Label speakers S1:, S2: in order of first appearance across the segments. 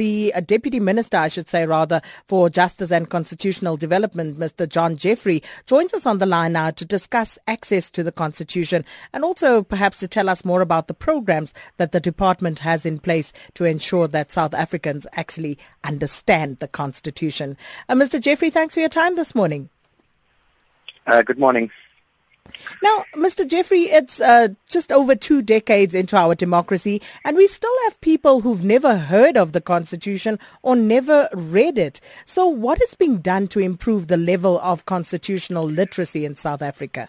S1: the uh, Deputy Minister, I should say rather, for Justice and Constitutional Development, Mr. John Jeffery, joins us on the line now to discuss access to the Constitution and also perhaps to tell us more about the programs that the department has in place to ensure that South Africans actually understand the Constitution. Uh, Mr. Jeffery, thanks for your time this morning.
S2: Uh, good morning.
S1: Now, Mr. Jeffery, it's uh, just over two decades into our democracy, and we still have people who've never heard of the Constitution or never read it. So, what is being done to improve the level of constitutional literacy in South Africa?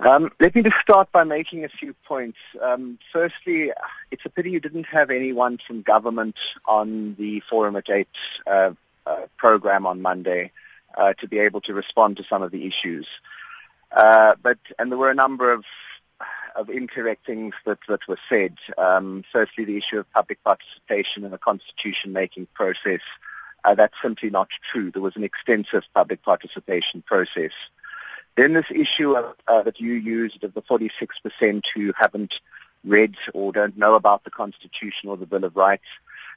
S2: Um, let me just start by making a few points. Um, firstly, it's a pity you didn't have anyone from government on the Forum at 8 uh, uh, program on Monday uh, to be able to respond to some of the issues. Uh, but and there were a number of of incorrect things that, that were said. Um, firstly, the issue of public participation in the constitution-making process. Uh, that's simply not true. There was an extensive public participation process. Then this issue of, uh, that you used of the 46% who haven't read or don't know about the Constitution or the Bill of Rights,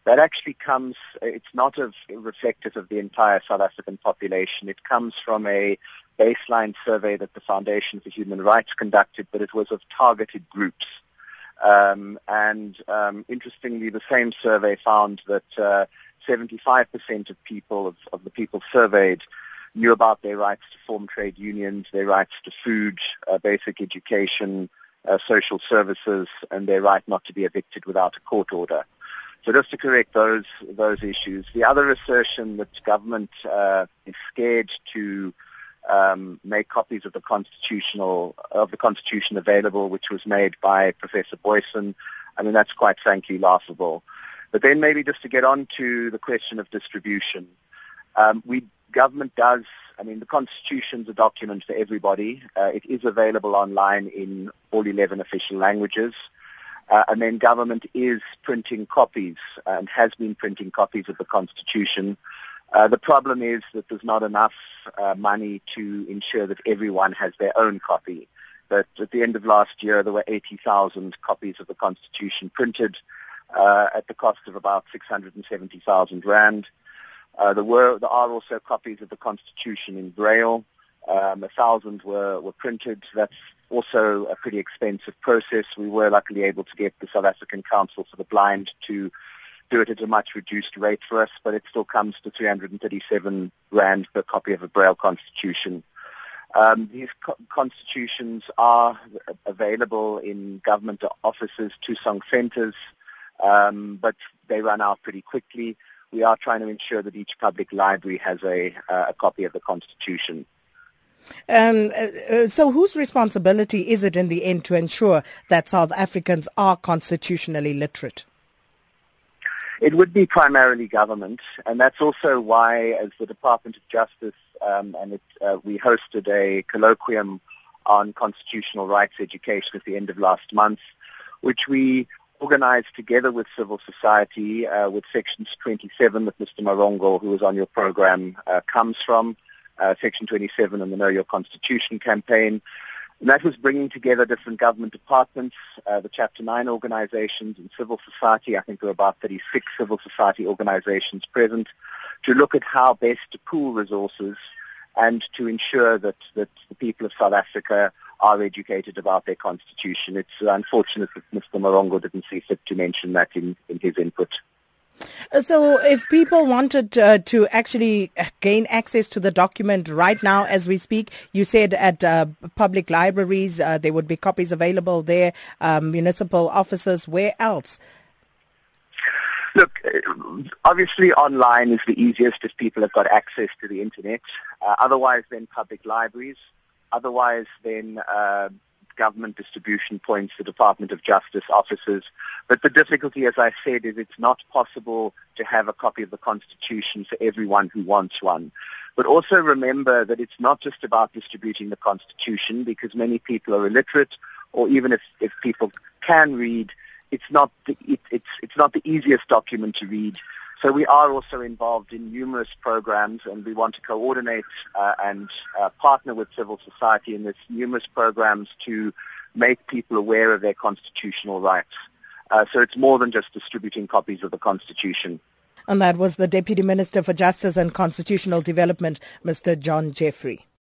S2: that actually comes, it's not of, reflective of the entire South African population. It comes from a baseline survey that the Foundation for Human Rights conducted, but it was of targeted groups. Um, and um, interestingly, the same survey found that uh, 75% of people, of, of, the people surveyed, knew about their rights to form trade unions, their rights to food, uh, basic education, uh, social services, and their right not to be evicted without a court order. So just to correct those those issues, the other assertion that government uh, is scared to um, make copies of the constitutional of the constitution available, which was made by Professor Booysen. I mean that's quite frankly laughable. But then maybe just to get on to the question of distribution, um, we government does. I mean the constitution's a document for everybody. Uh, it is available online in all 11 official languages. Uh, and then government is printing copies and has been printing copies of the Constitution. Uh, the problem is that there's not enough uh, money to ensure that everyone has their own copy. But at the end of last year, there were 80,000 copies of the Constitution printed uh, at the cost of about 670,000 rand. Uh, there were there are also copies of the Constitution in Braille. Um, a thousand were, were printed. That's also a pretty expensive process. We were luckily able to get the South African Council for the Blind to do it at a much reduced rate for us, but it still comes to 337 rand per copy of a Braille constitution. Um, these co- constitutions are available in government offices, Thusong centres, um, but they run out pretty quickly. We are trying to ensure that each public library has a, uh, a copy of the constitution.
S1: Um, uh, uh, so, whose responsibility is it in the end to ensure that South Africans are constitutionally literate?
S2: It would be primarily government, and that's also why, as the Department of Justice, um, and it, uh, we hosted a colloquium on constitutional rights education at the end of last month, which we organized together with civil society, uh, with Sections 27 that Mr. Marongo, who was on your program, uh, comes from uh, Section 27 and the Know Your Constitution campaign. And that was bringing together different government departments, uh, the Chapter 9 organizations and civil society. I think there were about 36 civil society organizations present to look at how best to pool resources and to ensure that, that the people of South Africa are educated about their constitution. It's unfortunate that Mr. Marongo didn't see fit to mention that in, in his input.
S1: So, if people wanted uh, to actually gain access to the document right now as we speak, you said at uh, public libraries uh, there would be copies available there, um, municipal offices, where else?
S2: Look, obviously online is the easiest if people have got access to the internet. Uh, otherwise, then public libraries. Otherwise, then uh, government distribution points, the Department of Justice offices. But the difficulty, as I said, is it's not possible to have a copy of the Constitution for everyone who wants one. But also remember that it's not just about distributing the Constitution because many people are illiterate or even if, if people can read, it's not the, it, it's, it's not the easiest document to read. So we are also involved in numerous programs and we want to coordinate uh, and uh, partner with civil society in this numerous programs to make people aware of their constitutional rights. Uh, so it's more than just distributing copies of the Constitution.
S1: And that was the Deputy Minister for Justice and Constitutional Development, Mr. John Jeffery.